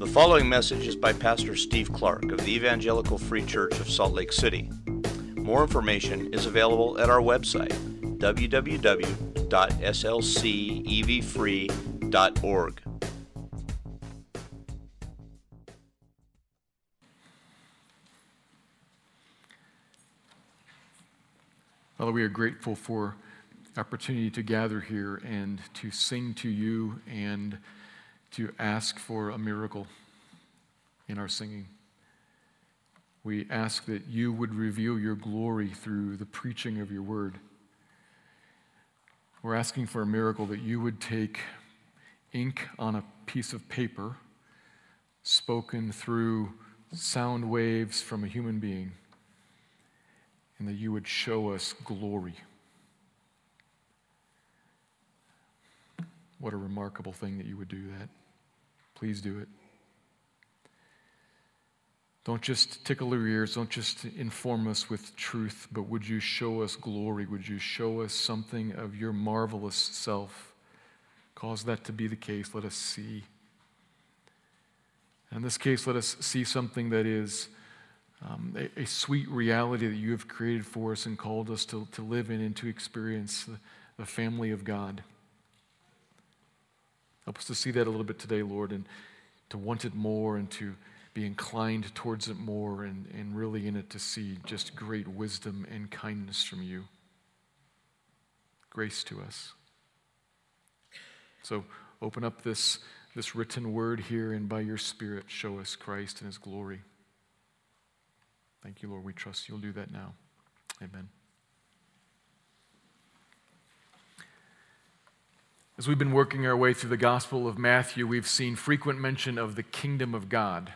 The following message is by Pastor Steve Clark of the Evangelical Free Church of Salt Lake City. More information is available at our website, www.slcevfree.org. Father, we are grateful for opportunity to gather here and to sing to you and to ask for a miracle in our singing. We ask that you would reveal your glory through the preaching of your word. We're asking for a miracle that you would take ink on a piece of paper, spoken through sound waves from a human being, and that you would show us glory. What a remarkable thing that you would do that. Please do it. Don't just tickle our ears. Don't just inform us with truth, but would you show us glory? Would you show us something of your marvelous self? Cause that to be the case. Let us see. In this case, let us see something that is um, a, a, sweet reality that you have created for us and called us to, to live in and to experience the, the family of God. Help us to see that a little bit today, Lord, and to want it more and to be inclined towards it more and, and really in it to see just great wisdom and kindness from you. Grace to us. So open up this, this written word here and by your Spirit show us Christ and his glory. Thank you, Lord. We trust you'll do that now. Amen. As we've been working our way through the Gospel of Matthew, we've seen frequent mention of the kingdom of God.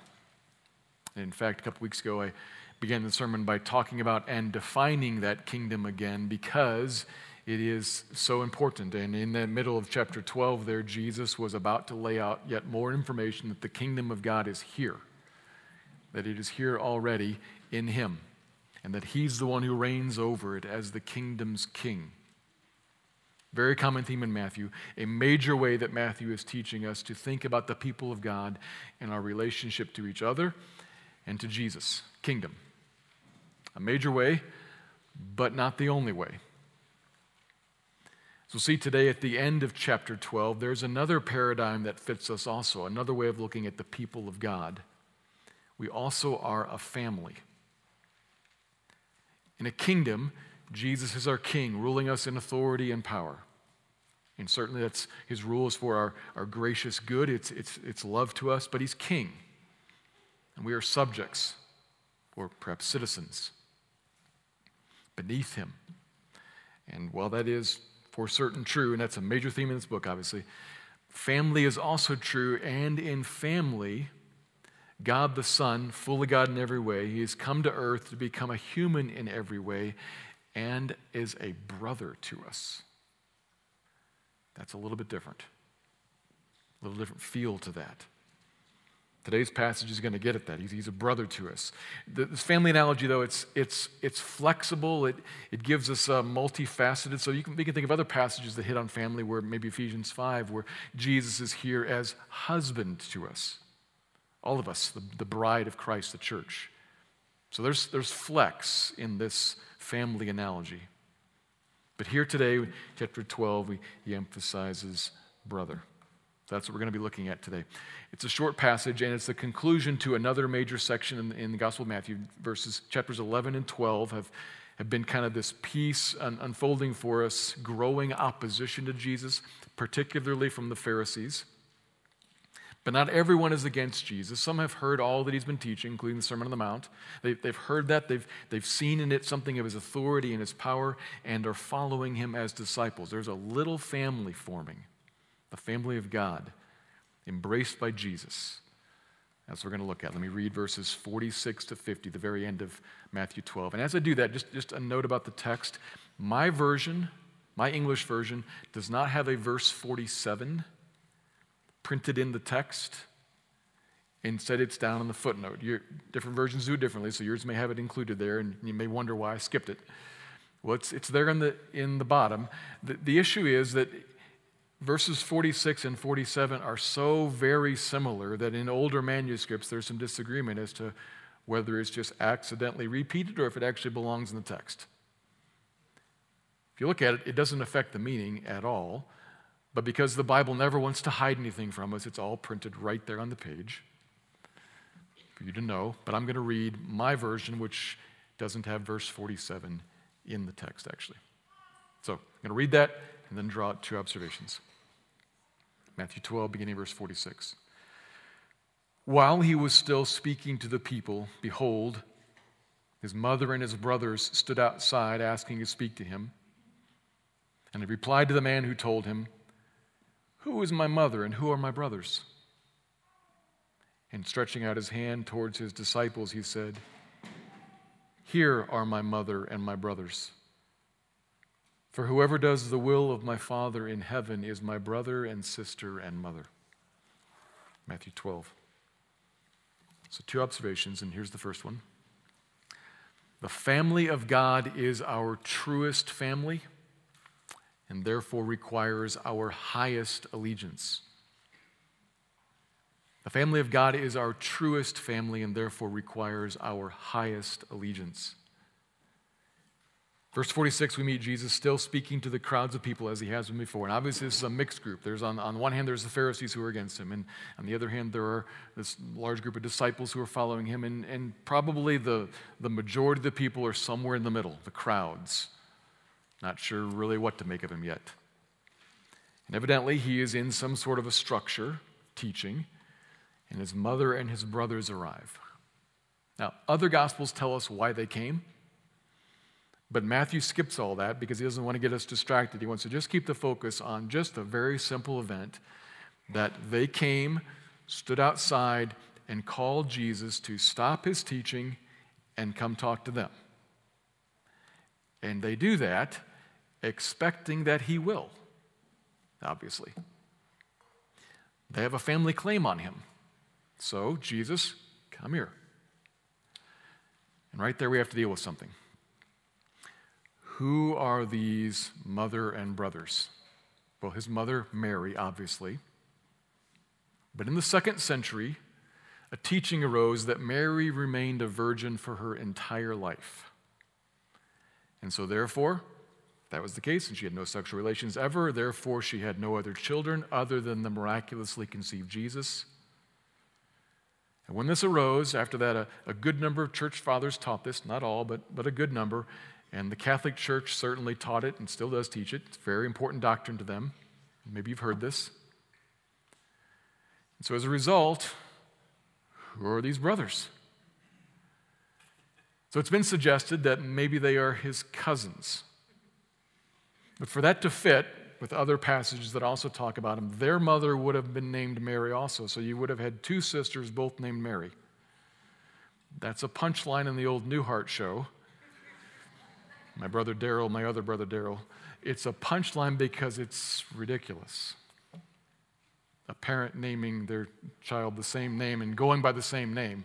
In fact, a couple weeks ago, I began the sermon by talking about and defining that kingdom again because it is so important. And in the middle of chapter 12, there, Jesus was about to lay out yet more information that the kingdom of God is here, that it is here already in Him, and that He's the one who reigns over it as the kingdom's king. Very common theme in Matthew, a major way that Matthew is teaching us to think about the people of God and our relationship to each other and to Jesus, kingdom. A major way, but not the only way. So, see today at the end of chapter 12, there's another paradigm that fits us also, another way of looking at the people of God. We also are a family. In a kingdom, Jesus is our king, ruling us in authority and power. And certainly that's his rule is for our, our gracious good. It's, it's, it's love to us, but he's king. And we are subjects, or perhaps citizens, beneath him. And while that is for certain true, and that's a major theme in this book, obviously, family is also true. And in family, God the Son, fully God in every way, he has come to earth to become a human in every way and is a brother to us. That's a little bit different, a little different feel to that. Today's passage is going to get at that. He's, he's a brother to us. The, this family analogy, though, it's, it's, it's flexible. It, it gives us a multifaceted. So you can, we can think of other passages that hit on family, where maybe Ephesians 5, where Jesus is here as husband to us. All of us, the, the bride of Christ, the church. So there's, there's flex in this family analogy. But here today, chapter 12, he emphasizes brother. That's what we're going to be looking at today. It's a short passage, and it's the conclusion to another major section in, in the Gospel of Matthew. Verses chapters 11 and 12 have, have been kind of this piece un, unfolding for us, growing opposition to Jesus, particularly from the Pharisees. But not everyone is against Jesus. Some have heard all that he's been teaching, including the Sermon on the Mount. They, have heard that, they've, they've seen in it something of his authority and his power, and are following him as disciples. There's a little family forming, the family of God, embraced by Jesus. That's what we're going to look at. Let me read verses 46 to 50, the very end of Matthew 12. And as I do that, just, just a note about the text. My version, my English version, does not have a verse 47 printed in the text. Instead, it's down in the footnote. Your, different versions do it differently, so yours may have it included there, and you may wonder why I skipped it. Well, it's, it's there in the, in the bottom. The, the issue is that verses 46 and 47 are so very similar that in older manuscripts there's some disagreement as to whether it's just accidentally repeated or if it actually belongs in the text. If you look at it, it doesn't affect the meaning at all, but because the Bible never wants to hide anything from us, it's all printed right there on the page for you to know. But I'm going to read my version, which doesn't have verse 47 in the text, actually. So I'm going to read that and then draw two observations. Matthew 12, beginning verse 46. While he was still speaking to the people, behold, his mother and his brothers stood outside asking to speak to him. And he replied to the man who told him, Who is my mother and who are my brothers? And stretching out his hand towards his disciples, he said, Here are my mother and my brothers. For whoever does the will of my Father in heaven is my brother and sister and mother. Matthew 12. So, two observations, and here's the first one. The family of God is our truest family and therefore requires our highest allegiance. The family of God is our truest family and therefore requires our highest allegiance. Verse 46, we meet Jesus still speaking to the crowds of people as he has been before. And obviously, this is a mixed group. There's on, on one hand, there's the Pharisees who are against him. And on the other hand, there are this large group of disciples who are following him. And, and probably the, the majority of the people are somewhere in the middle, the crowds. Not sure really what to make of him yet. And evidently, he is in some sort of a structure, teaching, and his mother and his brothers arrive. Now, other gospels tell us why they came. But Matthew skips all that because he doesn't want to get us distracted. He wants to just keep the focus on just a very simple event that they came, stood outside, and called Jesus to stop his teaching and come talk to them. And they do that expecting that he will, obviously. They have a family claim on him. So, Jesus, come here. And right there, we have to deal with something. Who are these mother and brothers? Well, his mother, Mary, obviously. But in the second century, a teaching arose that Mary remained a virgin for her entire life. And so, therefore, that was the case, and she had no sexual relations ever. Therefore, she had no other children other than the miraculously conceived Jesus. And when this arose, after that, a, a good number of church fathers taught this, not all, but, but a good number. And the Catholic Church certainly taught it and still does teach it. It's a very important doctrine to them. Maybe you've heard this. And so, as a result, who are these brothers? So, it's been suggested that maybe they are his cousins. But for that to fit with other passages that also talk about him, their mother would have been named Mary also. So, you would have had two sisters, both named Mary. That's a punchline in the old Newhart show my brother Daryl, my other brother Daryl. It's a punchline because it's ridiculous. A parent naming their child the same name and going by the same name,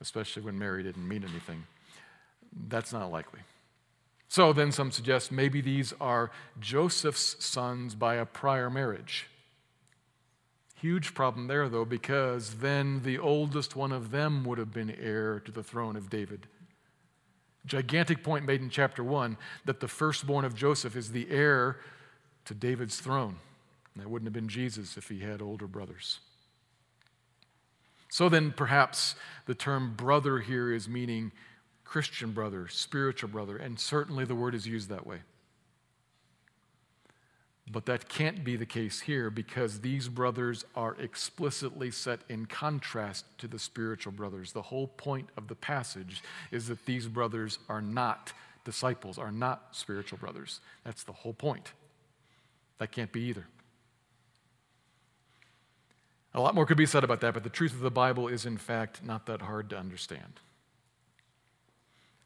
especially when Mary didn't mean anything. That's not likely. So then some suggest maybe these are Joseph's sons by a prior marriage. Huge problem there, though, because then the oldest one of them would have been heir to the throne of David. Gigantic point made in chapter 1 that the firstborn of Joseph is the heir to David's throne. And that wouldn't have been Jesus if he had older brothers. So then, perhaps the term brother here is meaning Christian brother, spiritual brother, and certainly the word is used that way. But that can't be the case here because these brothers are explicitly set in contrast to the spiritual brothers. The whole point of the passage is that these brothers are not disciples, are not spiritual brothers. That's the whole point. That can't be either. A lot more could be said about that, but the truth of the Bible is, in fact, not that hard to understand.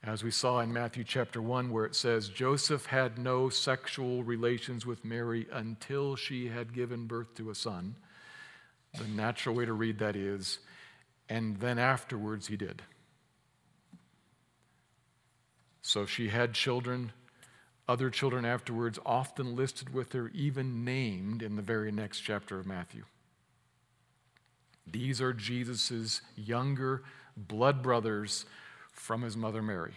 As we saw in Matthew chapter 1, where it says, Joseph had no sexual relations with Mary until she had given birth to a son. The natural way to read that is, and then afterwards he did. So she had children Other children afterwards, often listed with her, even named in the very next chapter of Matthew. These are Jesus' younger blood brothers from his mother Mary.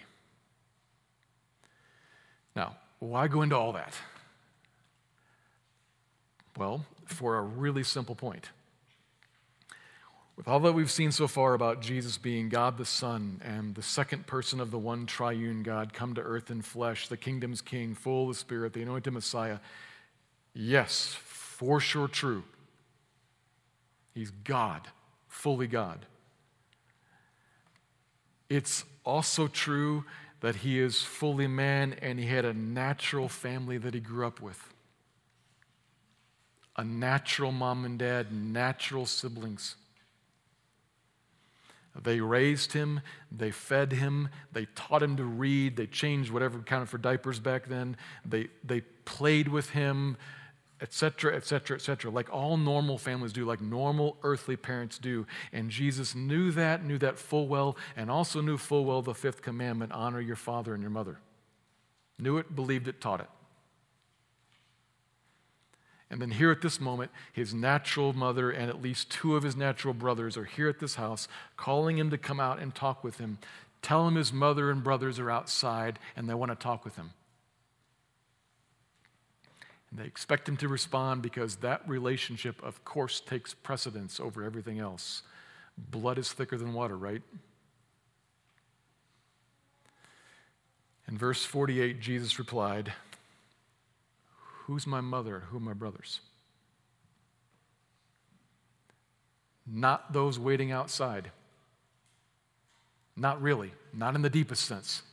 Now, why go into all that? Well, for a really simple point. With all that we've seen so far about Jesus being God the Son and the second person of the one triune God come to earth in flesh, the kingdom's king, full of the Spirit, the anointed Messiah, yes, for sure true. He's God, fully God. It's also true that he is fully man and he had a natural family that he grew up with. A natural mom and dad, natural siblings. They raised him, they fed him, they taught him to read, they changed whatever counted for diapers back then, they, they played with him, etc., etc., etc., like all normal families do, like normal earthly parents do. And Jesus knew that, knew that full well, and also knew full well the fifth commandment honor your father and your mother. Knew it, believed it, taught it. And then here at this moment, his natural mother and at least two of his natural brothers are here at this house, calling him to come out and talk with him. Tell him his mother and brothers are outside and they want to talk with him. And they expect him to respond because that relationship, of course, takes precedence over everything else. Blood is thicker than water, right? In verse 48, Jesus replied, Who's my mother? Who are my brothers? Not those waiting outside. Not really, not in the deepest sense.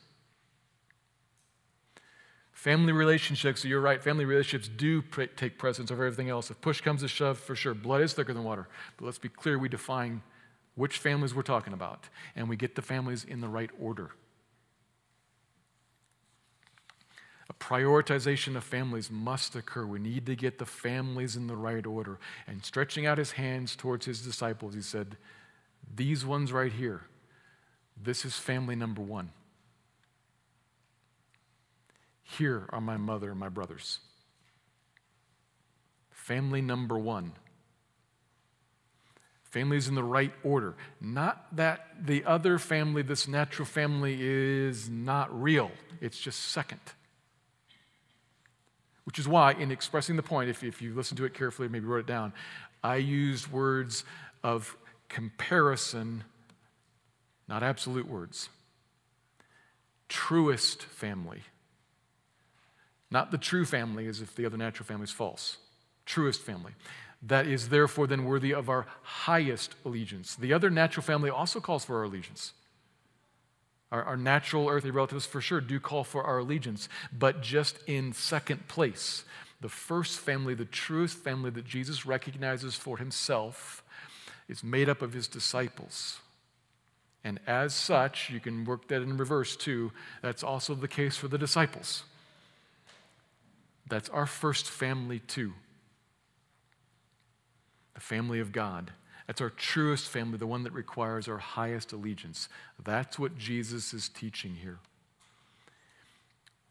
Family relationships, you're right, family relationships do take precedence over everything else. If push comes to shove, for sure, blood is thicker than water. But let's be clear, we define which families we're talking about, and we get the families in the right order. A prioritization of families must occur. We need to get the families in the right order. And stretching out his hands towards his disciples, he said, These ones right here, this is family number one. Here are my mother and my brothers. Family number one. Families in the right order. Not that the other family, this natural family, is not real, it's just second. Which is why, in expressing the point, if, if you listen to it carefully, maybe wrote it down, I used words of comparison, not absolute words. Truest family not the true family, as if the other natural family is false. Truest family. That is therefore then worthy of our highest allegiance. The other natural family also calls for our allegiance. Our, our, natural earthly relatives, for sure, do call for our allegiance, but just in second place. The first family, the truest family that Jesus recognizes for himself, is made up of his disciples. And as such, you can work that in reverse too. That's also the case for the disciples. That's our first family, too. The family of God. That's our truest family, the one that requires our highest allegiance. That's what Jesus is teaching here.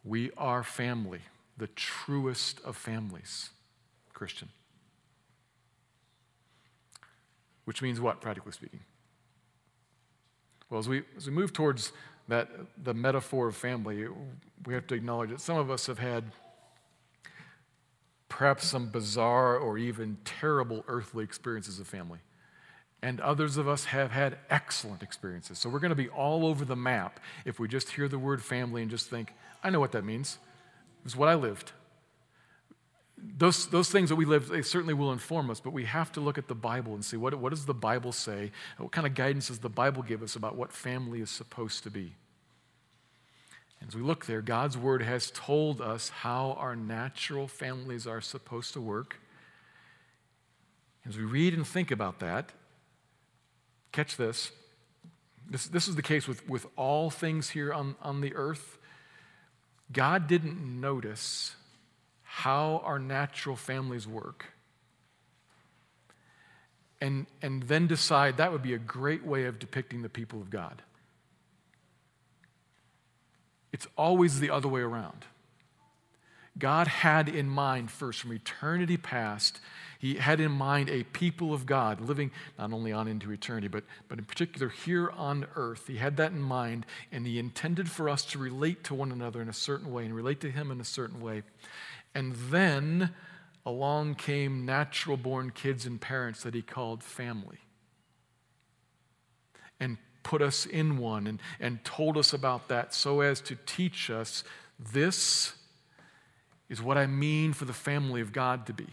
We are family, the truest of families, Christian. Which means what, practically speaking? Well, as we, as we move towards that, the metaphor of family, we have to acknowledge that some of us have had perhaps some bizarre or even terrible earthly experiences of family. And others of us have had excellent experiences. So we're going to be all over the map if we just hear the word family and just think, I know what that means. It's what I lived. Those, those things that we live, they certainly will inform us, but we have to look at the Bible and see what, what does the Bible say? What kind of guidance does the Bible give us about what family is supposed to be? As we look there, God's word has told us how our natural families are supposed to work. As we read and think about that, catch this. This, this is the case with, with all things here on, on the earth. God didn't notice how our natural families work and, and then decide that would be a great way of depicting the people of God. It's always the other way around. God had in mind first, from eternity past, He had in mind a people of God living not only on into eternity, but, but in particular here on earth. He had that in mind, and He intended for us to relate to one another in a certain way and relate to Him in a certain way. And then along came natural born kids and parents that He called family. And put us in one and, and told us about that so as to teach us this is what I mean for the family of God to be.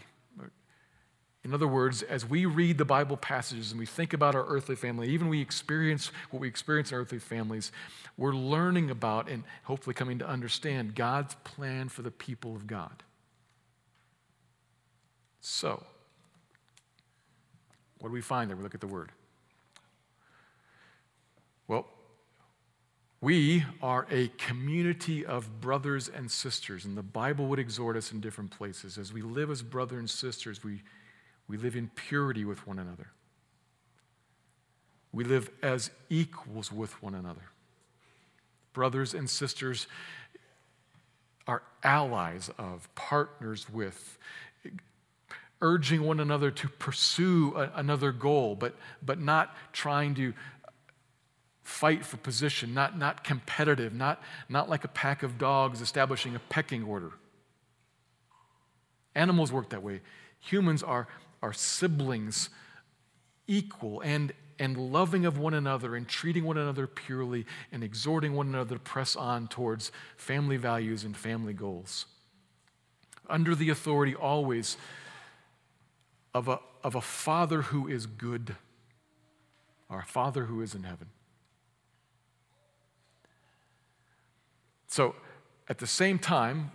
In other words, as we read the Bible passages and we think about our earthly family, even we experience what we experience in earthly families, we're learning about and hopefully coming to understand God's plan for the people of God. So, what do we find there? We look at the word. Well, we are a community of brothers and sisters, and the Bible would exhort us in different places. As we live as brothers and sisters, we, we live in purity with one another. We live as equals with one another. Brothers and sisters are allies of, partners with, urging one another to pursue a, another goal, but, but not trying to fight for position, not, not competitive, not, not like a pack of dogs establishing a pecking order. Animals work that way. Humans are, are siblings, equal and, and loving of one another and treating one another purely and exhorting one another to press on towards family values and family goals. Under the authority always of a, of a Father who is good, our Father who is in heaven. So, at the same time,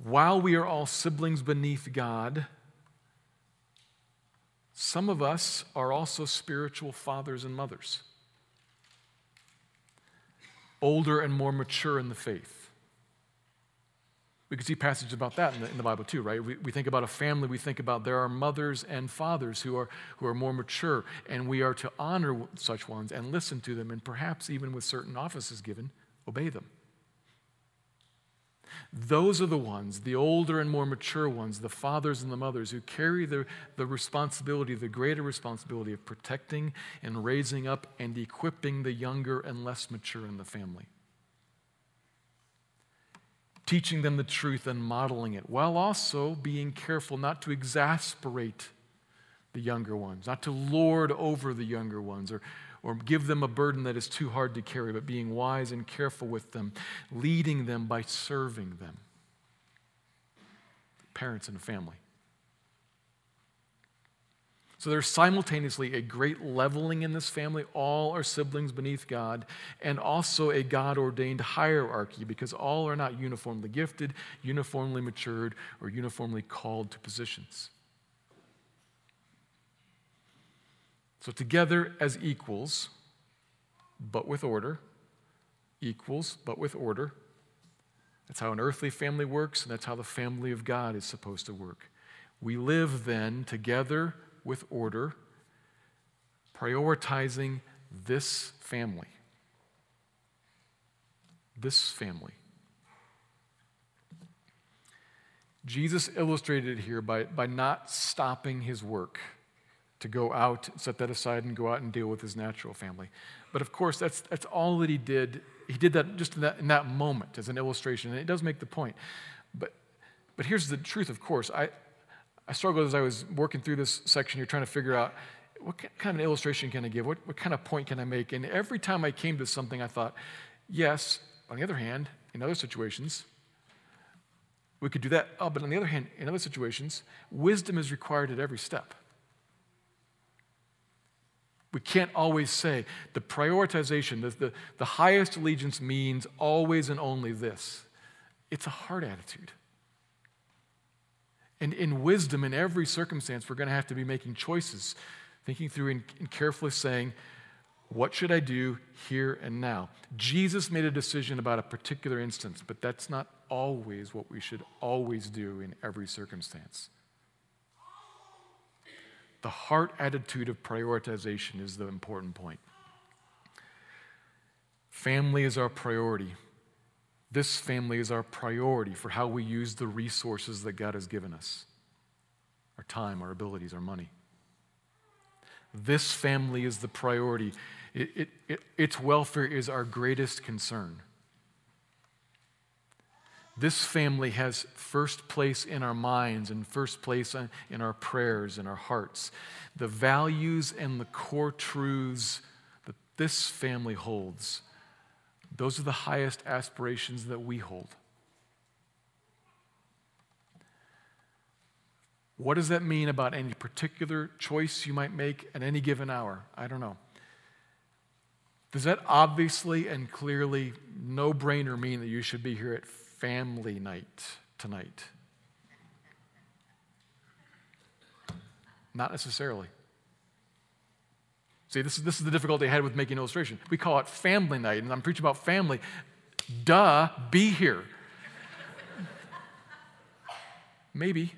while we are all siblings beneath God, some of us are also spiritual fathers and mothers, older and more mature in the faith. We can see passages about that in the, in the Bible too, right? We, we think about a family, we think about there are mothers and fathers who are, who are more mature, and we are to honor such ones and listen to them, and perhaps even with certain offices given, obey them. Those are the ones, the older and more mature ones, the fathers and the mothers, who carry the, the responsibility, the greater responsibility of protecting and raising up and equipping the younger and less mature in the family. Teaching them the truth and modeling it, while also being careful not to exasperate the younger ones, not to lord over the younger ones, or, or give them a burden that is too hard to carry, but being wise and careful with them, leading them by serving them. Parents and family. So there's simultaneously a great leveling in this family. All are siblings beneath God, and also a God ordained hierarchy because all are not uniformly gifted, uniformly matured, or uniformly called to positions. So, together as equals, but with order, equals, but with order. That's how an earthly family works, and that's how the family of God is supposed to work. We live then together with order, prioritizing this family. This family. Jesus illustrated it here by, by not stopping his work to go out, set that aside, and go out and deal with his natural family. But of course, that's, that's all that he did. He did that just in that, in that moment as an illustration, and it does make the point. But, but here's the truth, of course. I, I struggled as I was working through this section here, trying to figure out what kind of an illustration can I give? What, what kind of point can I make? And every time I came to something, I thought, yes, on the other hand, in other situations, we could do that. Oh, but on the other hand, in other situations, wisdom is required at every step. We can't always say the prioritization, the, the, the highest allegiance means always and only this. It's a hard attitude. And in wisdom, in every circumstance, we're going to have to be making choices, thinking through and, and carefully saying, what should I do here and now? Jesus made a decision about a particular instance, but that's not always what we should always do in every circumstance. The heart attitude of prioritization is the important point. Family is our priority. This family is our priority for how we use the resources that God has given us our time, our abilities, our money. This family is the priority. It, it, it, its welfare is our greatest concern. This family has first place in our minds and first place in our prayers and our hearts. The values and the core truths that this family holds, those are the highest aspirations that we hold. What does that mean about any particular choice you might make at any given hour? I don't know. Does that obviously and clearly, no brainer, mean that you should be here at family night tonight? Not necessarily. See, this is, this is the difficulty I had with making illustration. We call it family night, and I'm preaching about family. Duh, be here. Maybe.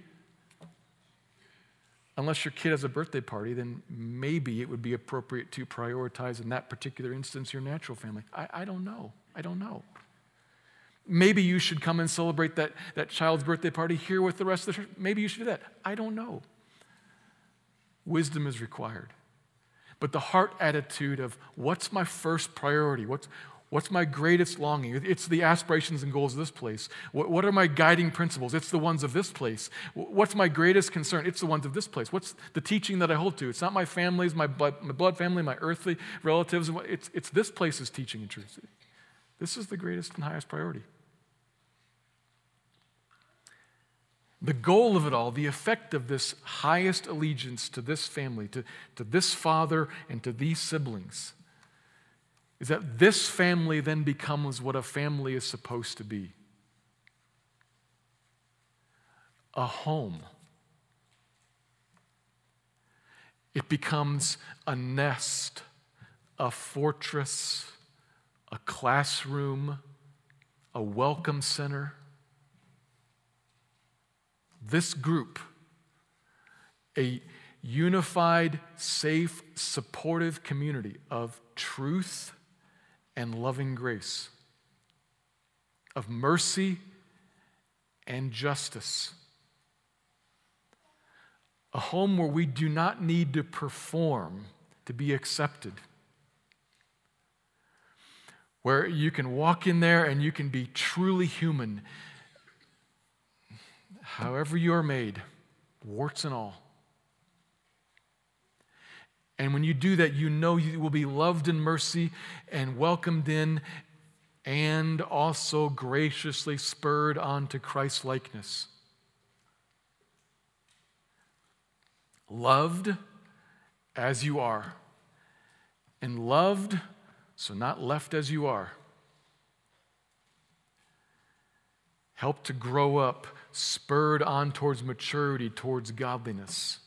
Unless your kid has a birthday party, then maybe it would be appropriate to prioritize in that particular instance your natural family. I, I don't know. I don't know. Maybe you should come and celebrate that, that child's birthday party here with the rest of the church. Maybe you should do that. I don't know. Wisdom is required. But the heart attitude of what's my first priority? What's, What's my greatest longing? It's the aspirations and goals of this place. What are my guiding principles? It's the ones of this place. What's my greatest concern? It's the ones of this place. What's the teaching that I hold to? It's not my family's, my blood, my blood family, my earthly relatives. It's, it's this place's teaching and truth. This is the greatest and highest priority. The goal of it all, the effect of this highest allegiance to this family, to, to this father, and to these siblings is that this family then becomes what a family is supposed to be a home. It becomes a nest, a fortress, a classroom, a welcome center. This group, a unified, safe, supportive community of truth and loving grace, of mercy and justice. A home where we do not need to perform to be accepted. Where you can walk in there and you can be truly human, however you are made, warts and all. And when you do that, you know you will be loved in mercy and welcomed in and also graciously spurred on to Christ likeness. Loved as you are, and loved, so not left as you are. Help to grow up, spurred on towards maturity, towards godliness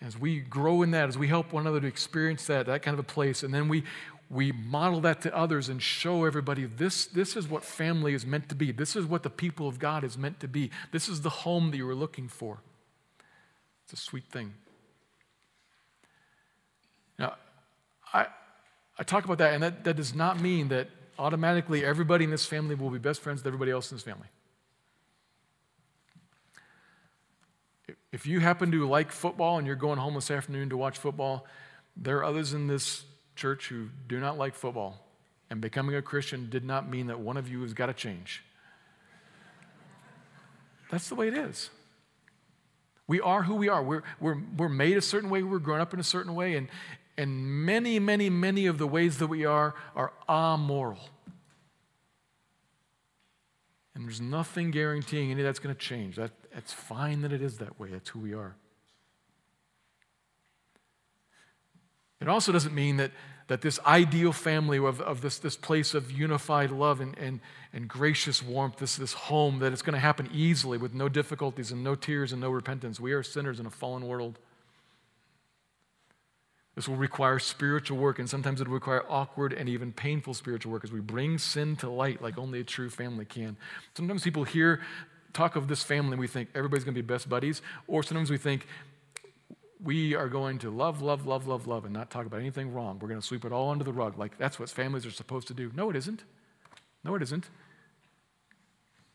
as we grow in that, as we help one another to experience that, that kind of a place, and then we, we model that to others and show everybody this, this is what family is meant to be. This is what the people of God is meant to be. This is the home that you were looking for. It's a sweet thing. Now, I, I talk about that, and that, that does not mean that automatically everybody in this family will be best friends with everybody else in this family. If you happen to like football and you're going home this afternoon to watch football, there are others in this church who do not like football. And becoming a Christian did not mean that one of you has got to change. That's the way it is. We are who we are. We're, we're, we're made a certain way, we're grown up in a certain way, and, and many, many, many of the ways that we are are amoral. And there's nothing guaranteeing any of that's going to change. That, it's fine that it is that way. That's who we are. It also doesn't mean that, that this ideal family of, of this, this place of unified love and, and, and gracious warmth, this, this home, that it's going to happen easily with no difficulties and no tears and no repentance. We are sinners in a fallen world. This will require spiritual work, and sometimes it will require awkward and even painful spiritual work as we bring sin to light like only a true family can. Sometimes people hear talk of this family and we think everybody's going to be best buddies, or sometimes we think we are going to love, love, love, love, love, and not talk about anything wrong. We're going to sweep it all under the rug like that's what families are supposed to do. No, it isn't. No, it isn't.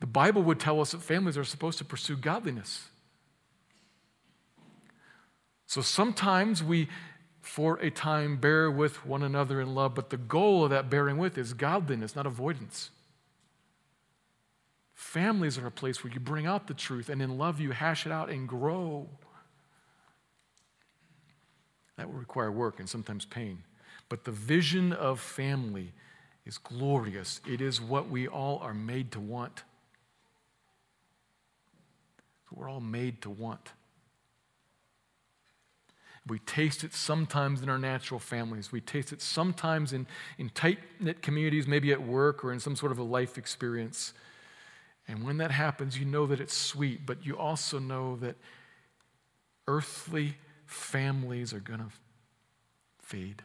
The Bible would tell us that families are supposed to pursue godliness. So sometimes we, for a time, bear with one another in love, but the goal of that bearing with is godliness, not avoidance. Families are a place where you bring out the truth and in love you hash it out and grow. That will require work and sometimes pain. But the vision of family is glorious. It is what we all are made to want. We're all made to want. We taste it sometimes in our natural families. We taste it sometimes in, in tight knit communities, maybe at work or in some sort of a life experience. And when that happens, you know that it's sweet, but you also know that earthly families are going to fade.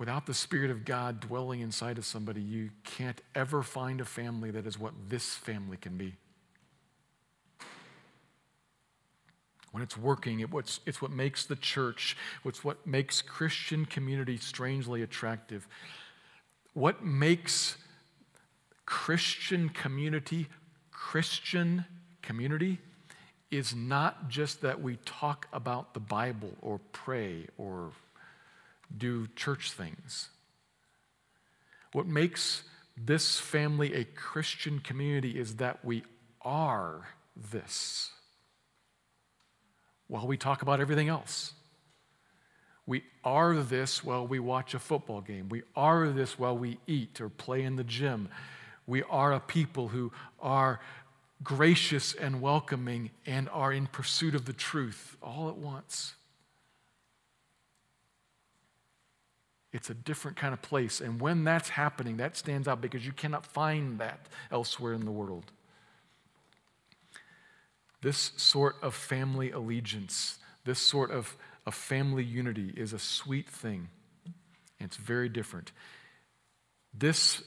Without the Spirit of God dwelling inside of somebody, you can't ever find a family that is what this family can be. When it's working, it, it's what makes the church, it's what makes Christian community strangely attractive. What makes Christian community Christian community is not just that we talk about the Bible or pray or do church things. What makes this family a Christian community is that we are this while we talk about everything else. We are this while we watch a football game. We are this while we eat or play in the gym. We are a people who are gracious and welcoming and are in pursuit of the truth all at once. It's a different kind of place. And when that's happening, that stands out because you cannot find that elsewhere in the world. This sort of family allegiance, this sort of, of family unity is a sweet thing. It's very different. This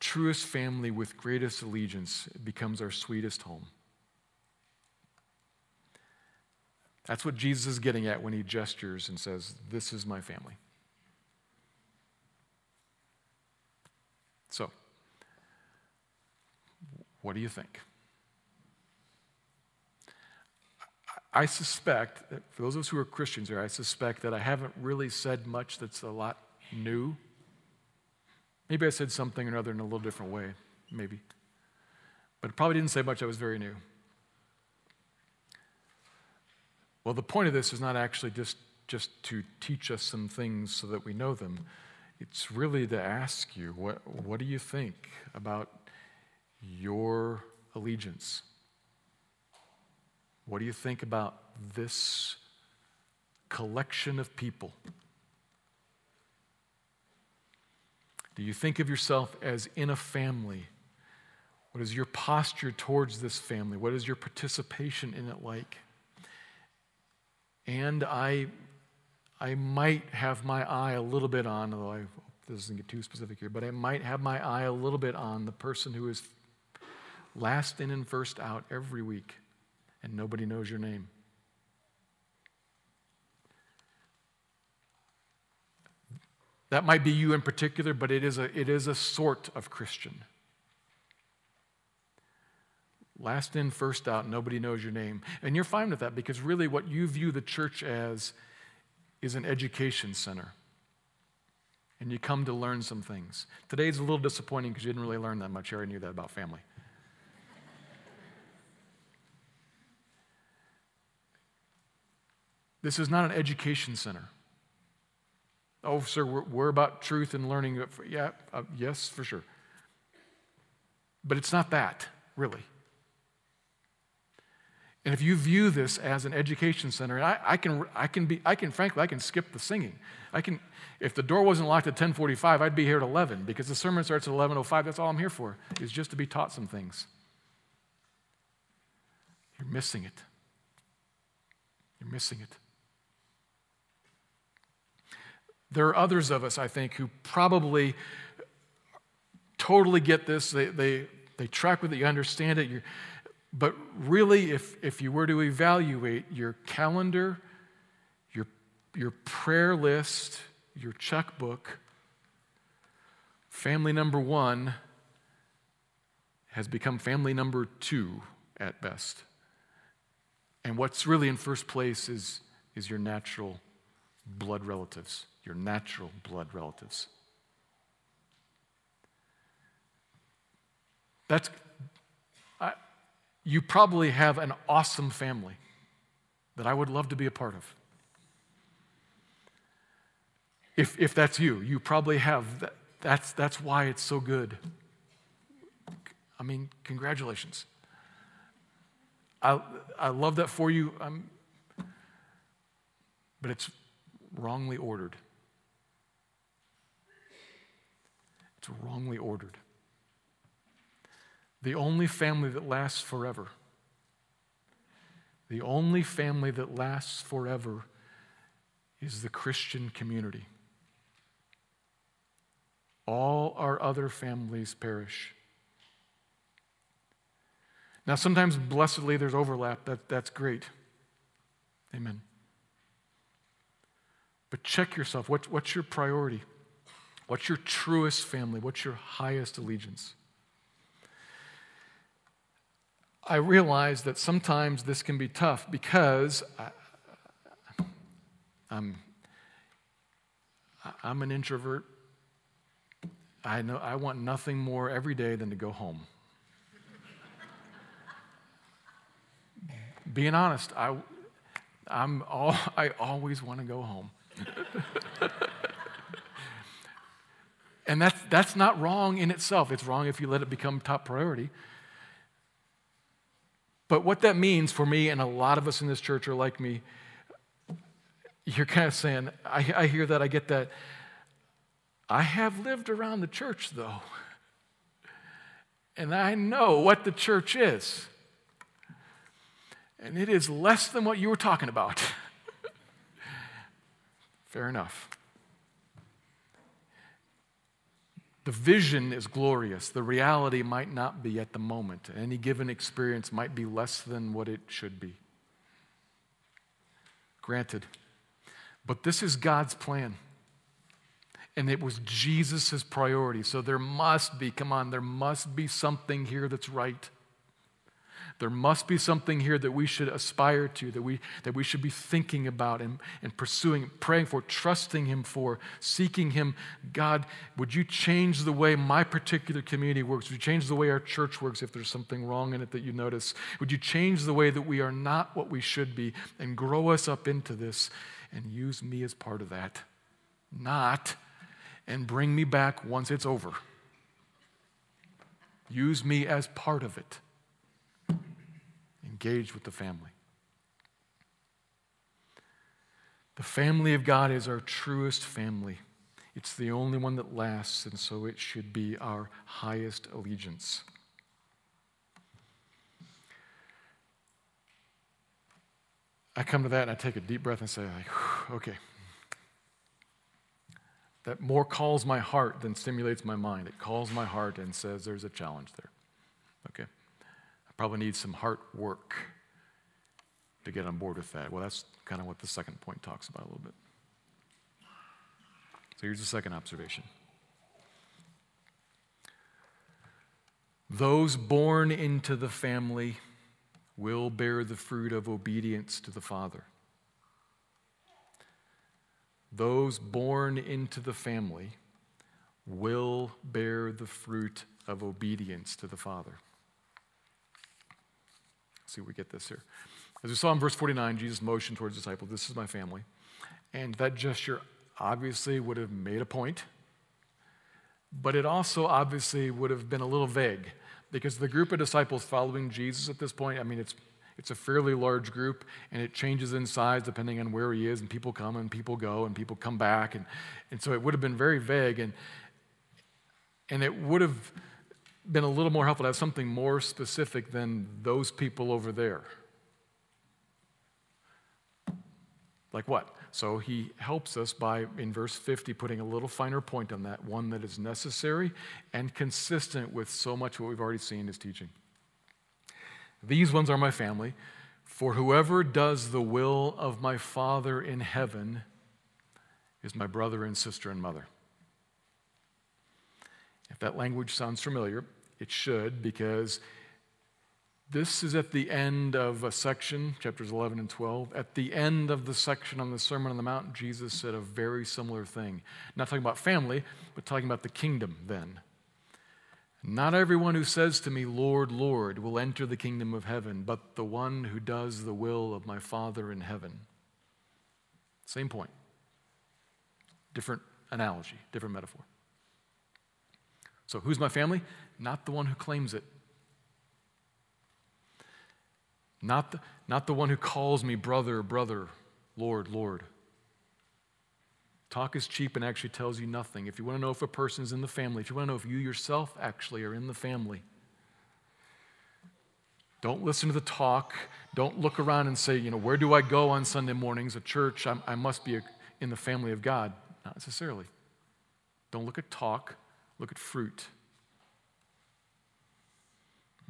truest family with greatest allegiance becomes our sweetest home. That's what Jesus is getting at when he gestures and says, This is my family. So, what do you think? I suspect, for those of us who are Christians here, I suspect that I haven't really said much that's a lot new. Maybe I said something or another in a little different way, maybe. But I probably didn't say much that was very new. Well, the point of this is not actually just, just to teach us some things so that we know them. It's really to ask you, what, what do you think about your allegiance? What do you think about this collection of people? Do you think of yourself as in a family? What is your posture towards this family? What is your participation in it like? And I, I might have my eye a little bit on, although I hope this doesn't get too specific here, but I might have my eye a little bit on the person who is last in and first out every week and nobody knows your name. That might be you in particular, but it is a, it is a sort of Christian. Last in, first out, nobody knows your name. And you're fine with that because really what you view the church as is an education center. And you come to learn some things. Today's a little disappointing because you didn't really learn that much. You already knew that about family. This is not an education center. Oh, sir, we're, we're about truth and learning. Yeah, uh, yes, for sure. But it's not that, really. And if you view this as an education center, I, I, can, I can be, I can, frankly, I can skip the singing. I can, if the door wasn't locked at 1045, I'd be here at 11 because the sermon starts at 1105. That's all I'm here for, is just to be taught some things. You're missing it. You're missing it. There are others of us, I think, who probably totally get this. They, they, they track with it, you understand it. but really, if, if you were to evaluate your calendar, your, your prayer list, your checkbook, family number one has become family number two at best. And what's really in first place is, is your natural blood relatives, your natural blood relatives. That's, I, you probably have an awesome family that I would love to be a part of. If, if that's you, you probably have. That, that's, that's why it's so good. I mean, congratulations. I, I love that for you, I'm, but it's wrongly ordered. It's wrongly ordered. The only family that lasts forever, the only family that lasts forever is the Christian community. All our other families perish. Now, sometimes, blessedly, there's overlap. That, that's great. Amen. But check yourself. What, what's your priority? What's your truest family? What's your highest allegiance? I realize that sometimes this can be tough because I, I'm, I'm an introvert. I know I want nothing more every day than to go home. Being honest, I, I'm all, I always want to go home. and that's, that's not wrong in itself. It's wrong if you let it become top priority. But what that means for me, and a lot of us in this church are like me, you're kind of saying, I, I hear that, I get that. I have lived around the church, though, and I know what the church is. And it is less than what you were talking about. Fair enough. The vision is glorious. The reality might not be at the moment. Any given experience might be less than what it should be. Granted. But this is God's plan. And it was Jesus' priority. So there must be, come on, there must be something here that's right. There must be something here that we should aspire to, that we, that we should be thinking about and, and pursuing, praying for, trusting Him for, seeking Him. God, would you change the way my particular community works? Would you change the way our church works if there's something wrong in it that you notice? Would you change the way that we are not what we should be and grow us up into this and use me as part of that? Not, and bring me back once it's over. Use me as part of it engaged with the family. The family of God is our truest family. It's the only one that lasts, and so it should be our highest allegiance. I come to that and I take a deep breath and say, like, okay. That more calls my heart than stimulates my mind. It calls my heart and says, there's a challenge there. Probably need some heart work to get on board with that. Well, that's kind of what the second point talks about a little bit. So here's the second observation. Those born into the family will bear the fruit of obedience to the Father. Those born into the family will bear the fruit of obedience to the Father see we get this here. As we saw in verse 49, Jesus motioned towards the disciples, This is my family. And that gesture obviously would have made a point, but it also obviously would have been a little vague because the group of disciples following Jesus at this point, I mean, it's, it's a fairly large group and it changes in size depending on where he is, and people come and people go and people come back. And, and so it would have been very vague and, and it would have been a little more helpful to have something more specific than those people over there. Like what? So he helps us by, in verse 50, putting a little finer point on that, one that is necessary and consistent with so much what we've already seen in his teaching. These ones are my family, for whoever does the will of my Father in heaven is my brother and sister and mother. If that language sounds familiar, it should, because this is at the end of a section, chapters 11 and 12. At the end of the section on the Sermon on the Mount, Jesus said a very similar thing. Not talking about family, but talking about the kingdom then. Not everyone who says to me, Lord, Lord, will enter the kingdom of heaven, but the one who does the will of my Father in heaven. Same point. Different analogy, different metaphor. So, who's my family? Not the one who claims it. Not the, not the one who calls me brother, brother, Lord, Lord. Talk is cheap and actually tells you nothing. If you want to know if a person is in the family, if you want to know if you yourself actually are in the family, don't listen to the talk. Don't look around and say, you know, where do I go on Sunday mornings at church? I'm, i must be a, in the family of God. Not necessarily. Don't look at talk, look at fruit.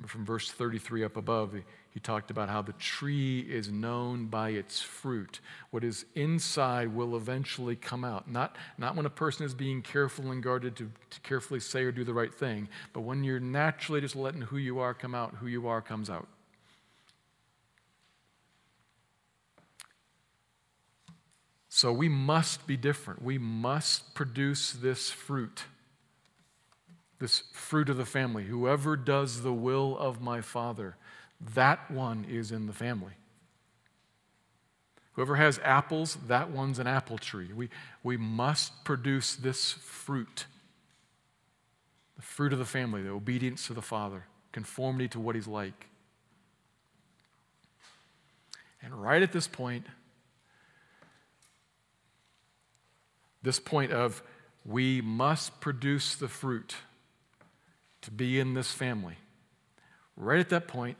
From verse 33 up above, he talked about how the tree is known by its fruit. What is inside will eventually come out. Not, not when a person is being careful and guarded to, to carefully say or do the right thing, but when you're naturally just letting who you are come out, who you are comes out. So we must be different. We must produce this fruit this fruit of the family. Whoever does the will of my Father, that one is in the family. Whoever has apples, that one's an apple tree. We, we must produce this fruit the fruit of the family, the obedience to the Father, conformity to what He's like. And right at this point, this point of we must produce the fruit to be in this family. Right at that point,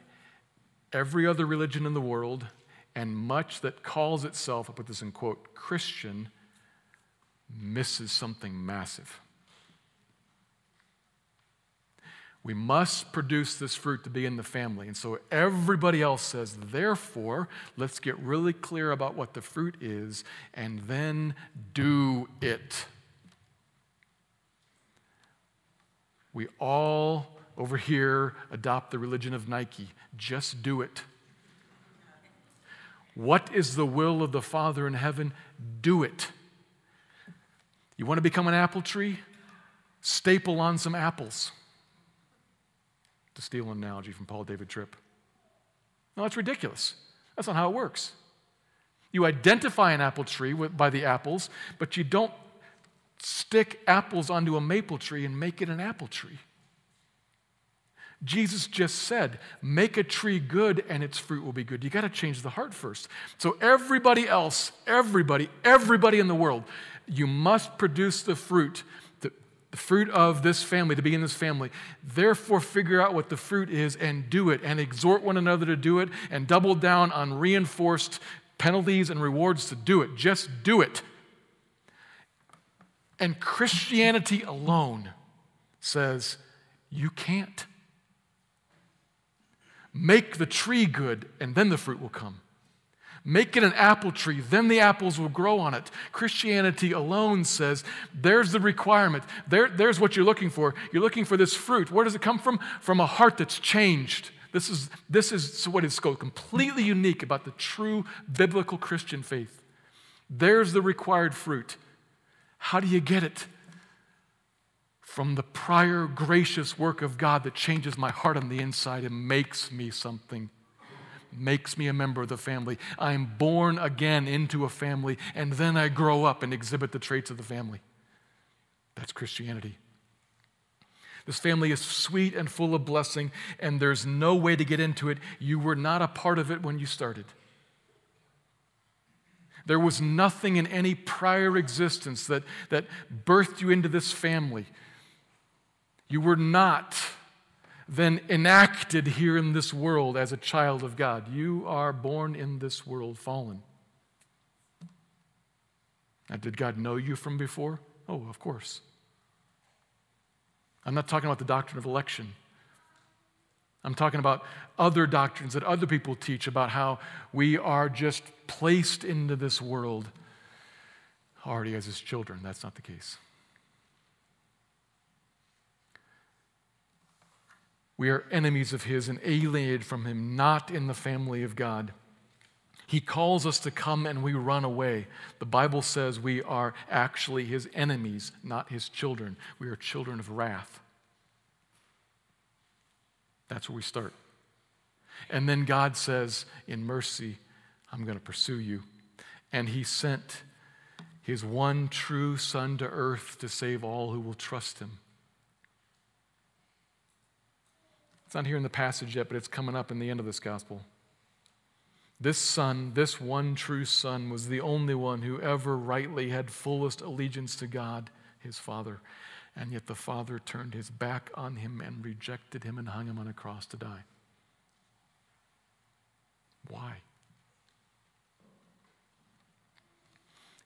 every other religion in the world and much that calls itself, I put this in quote, Christian, misses something massive. We must produce this fruit to be in the family. And so everybody else says, therefore, let's get really clear about what the fruit is and then do it. We all over here adopt the religion of Nike. Just do it. What is the will of the Father in heaven? Do it. You want to become an apple tree? Staple on some apples. To steal an analogy from Paul David Tripp. No, that's ridiculous. That's not how it works. You identify an apple tree by the apples, but you don't stick apples onto a maple tree and make it an apple tree. Jesus just said, make a tree good and its fruit will be good. You got to change the heart first. So, everybody else, everybody, everybody in the world, you must produce the fruit, the, the fruit of this family, to be in this family. Therefore, figure out what the fruit is and do it, and exhort one another to do it, and double down on reinforced penalties and rewards to do it. Just do it. And Christianity alone says, you can't. Make the tree good, and then the fruit will come. Make it an apple tree, then the apples will grow on it. Christianity alone says there's the requirement. There, there's what you're looking for. You're looking for this fruit. Where does it come from? From a heart that's changed. This is, this is what is completely unique about the true biblical Christian faith. There's the required fruit. How do you get it? From the prior gracious work of God that changes my heart on the inside and makes me something, makes me a member of the family. I'm born again into a family, and then I grow up and exhibit the traits of the family. That's Christianity. This family is sweet and full of blessing, and there's no way to get into it. You were not a part of it when you started. There was nothing in any prior existence that, that birthed you into this family. You were not then enacted here in this world as a child of God. You are born in this world fallen. Now, did God know you from before? Oh, of course. I'm not talking about the doctrine of election. I'm talking about other doctrines that other people teach about how we are just placed into this world already as his children. That's not the case. We are enemies of His and alienated from Him, not in the family of God. He calls us to come and we run away. The Bible says we are actually His enemies, not His children. We are children of wrath. That's where we start. And then God says, in mercy, I'm going to pursue you. And He sent His one true Son to earth to save all who will trust Him. It's not here in the passage yet, but it's coming up in the end of this gospel. This Son, this one true Son, was the only one who ever rightly had fullest allegiance to God, his Father. And yet the Father turned his back on him and rejected him and hung him on a cross to die. Why?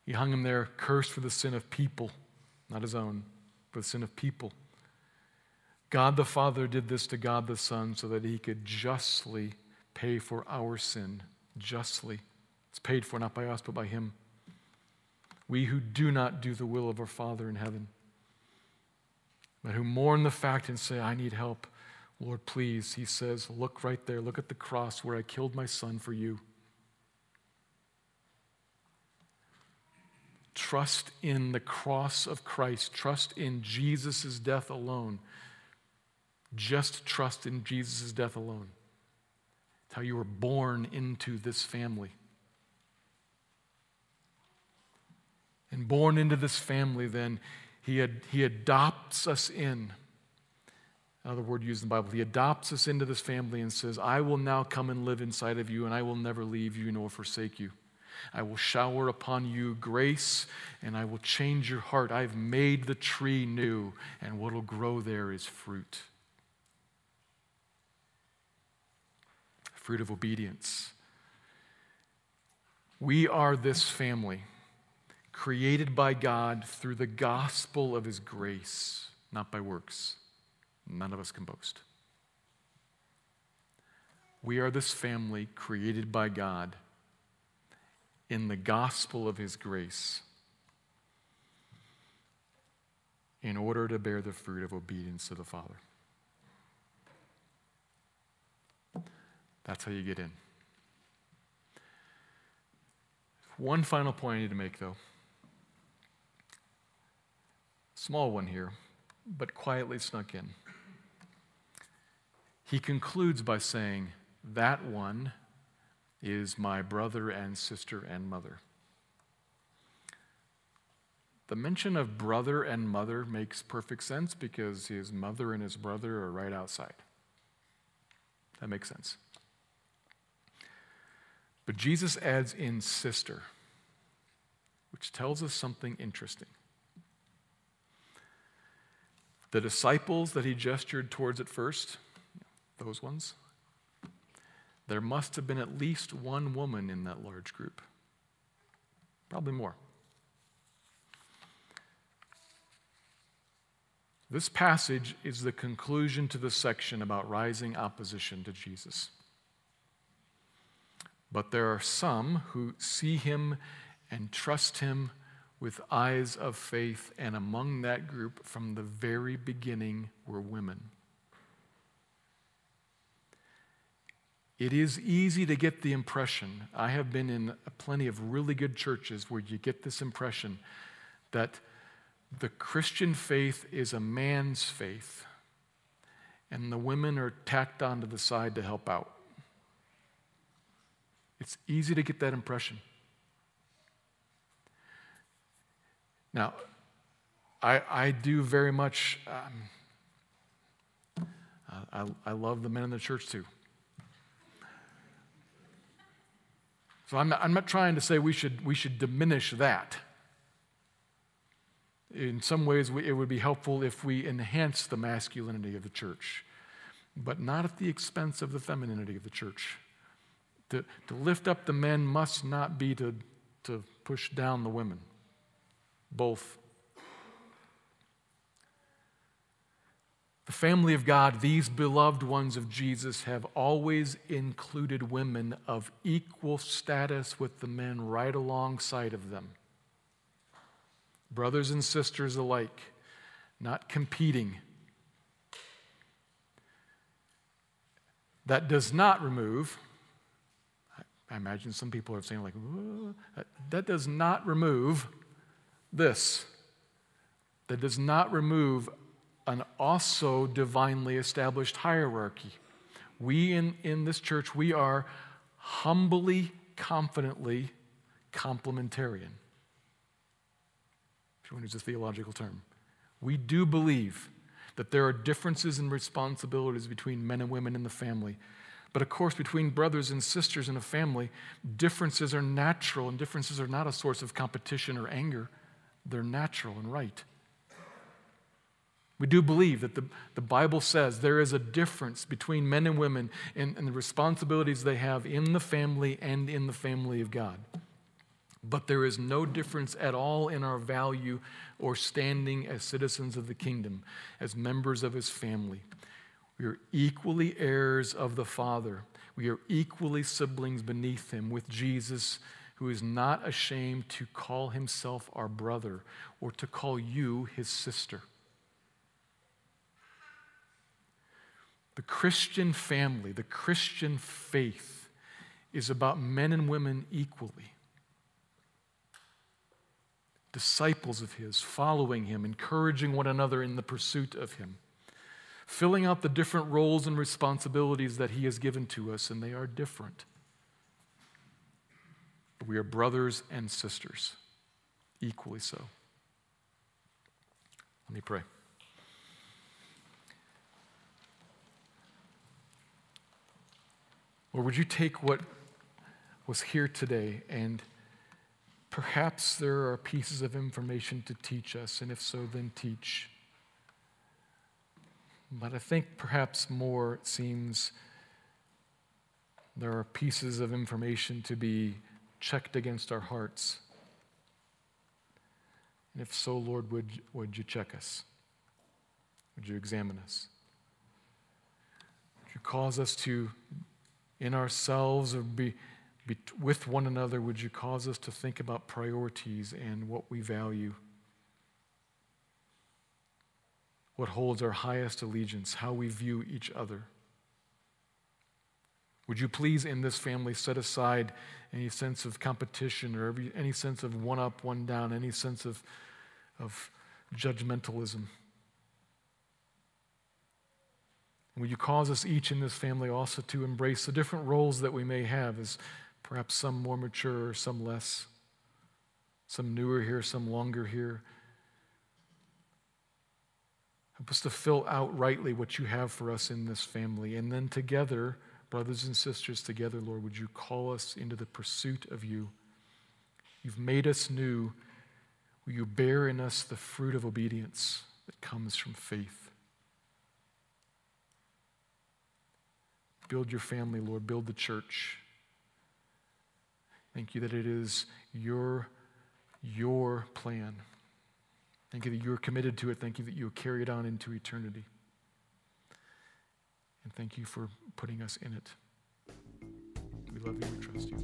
He hung him there, cursed for the sin of people, not his own, for the sin of people. God the Father did this to God the Son so that he could justly pay for our sin. Justly. It's paid for not by us, but by him. We who do not do the will of our Father in heaven, but who mourn the fact and say, I need help. Lord, please, he says, look right there. Look at the cross where I killed my son for you. Trust in the cross of Christ. Trust in Jesus' death alone. Just trust in Jesus' death alone. It's how you were born into this family. And born into this family, then, he, had, he adopts us in. Another word used in the Bible. He adopts us into this family and says, I will now come and live inside of you, and I will never leave you nor forsake you. I will shower upon you grace, and I will change your heart. I've made the tree new, and what will grow there is fruit. fruit of obedience. We are this family created by God through the gospel of his grace, not by works. None of us can boast. We are this family created by God in the gospel of his grace in order to bear the fruit of obedience to the Father. That's how you get in. One final point I need to make, though. Small one here, but quietly snuck in. He concludes by saying, That one is my brother and sister and mother. The mention of brother and mother makes perfect sense because his mother and his brother are right outside. That makes sense. But Jesus adds in sister, which tells us something interesting. The disciples that he gestured towards at first, those ones, there must have been at least one woman in that large group. Probably more. This passage is the conclusion to the section about rising opposition to Jesus. But there are some who see him and trust him with eyes of faith, and among that group from the very beginning were women. It is easy to get the impression, I have been in plenty of really good churches where you get this impression that the Christian faith is a man's faith, and the women are tacked onto the side to help out. It's easy to get that impression. Now, I, I do very much, um, I, I love the men in the church too. So I'm not, I'm not trying to say we should, we should diminish that. In some ways, we, it would be helpful if we enhance the masculinity of the church, but not at the expense of the femininity of the church. To, to lift up the men must not be to, to push down the women, both. The family of God, these beloved ones of Jesus, have always included women of equal status with the men right alongside of them. Brothers and sisters alike, not competing That does not remove, I imagine some people are saying, like, that does not remove this. That does not remove an also divinely established hierarchy. We in, in this church, we are humbly, confidently complementarian. If you want to use a theological term, we do believe that there are differences in responsibilities between men and women in the family. But of course, between brothers and sisters in a family, differences are natural, and differences are not a source of competition or anger. They're natural and right. We do believe that the, the Bible says there is a difference between men and women and, and the responsibilities they have in the family and in the family of God. But there is no difference at all in our value or standing as citizens of the kingdom, as members of his family. We are equally heirs of the Father. We are equally siblings beneath him with Jesus, who is not ashamed to call himself our brother or to call you his sister. The Christian family, the Christian faith, is about men and women equally. Disciples of His, following Him, encouraging one another in the pursuit of Him, filling out the different roles and responsibilities that He has given to us, and they are different. But we are brothers and sisters, equally so. Let me pray. Or would you take what was here today and perhaps there are pieces of information to teach us, and if so, then teach. But I think perhaps more it seems there are pieces of information to be checked against our hearts. And if so, Lord, would, would you check us? Would you examine us? Would you cause us to in ourselves or be, be with one another, would you cause us to think about priorities and what we value? What holds our highest allegiance, how we view each other? Would you please, in this family, set aside any sense of competition or every, any sense of one up, one down, any sense of, of judgmentalism? Will you cause us each in this family also to embrace the different roles that we may have as perhaps some more mature, some less, some newer here, some longer here? Help us to fill out rightly what you have for us in this family. And then together, brothers and sisters, together, Lord, would you call us into the pursuit of you? You've made us new. Will you bear in us the fruit of obedience that comes from faith? Build your family, Lord. Build the church. Thank you that it is your, your plan. Thank you that you're committed to it. Thank you that you'll carry it on into eternity. And thank you for putting us in it. We love you and trust you.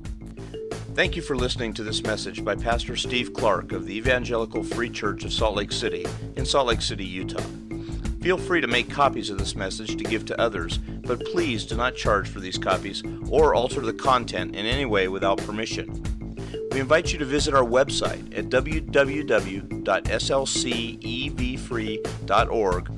Thank you for listening to this message by Pastor Steve Clark of the Evangelical Free Church of Salt Lake City in Salt Lake City, Utah. Feel free to make copies of this message to give to others, but please do not charge for these copies or alter the content in any way without permission. We invite you to visit our website at www.slcevfree.org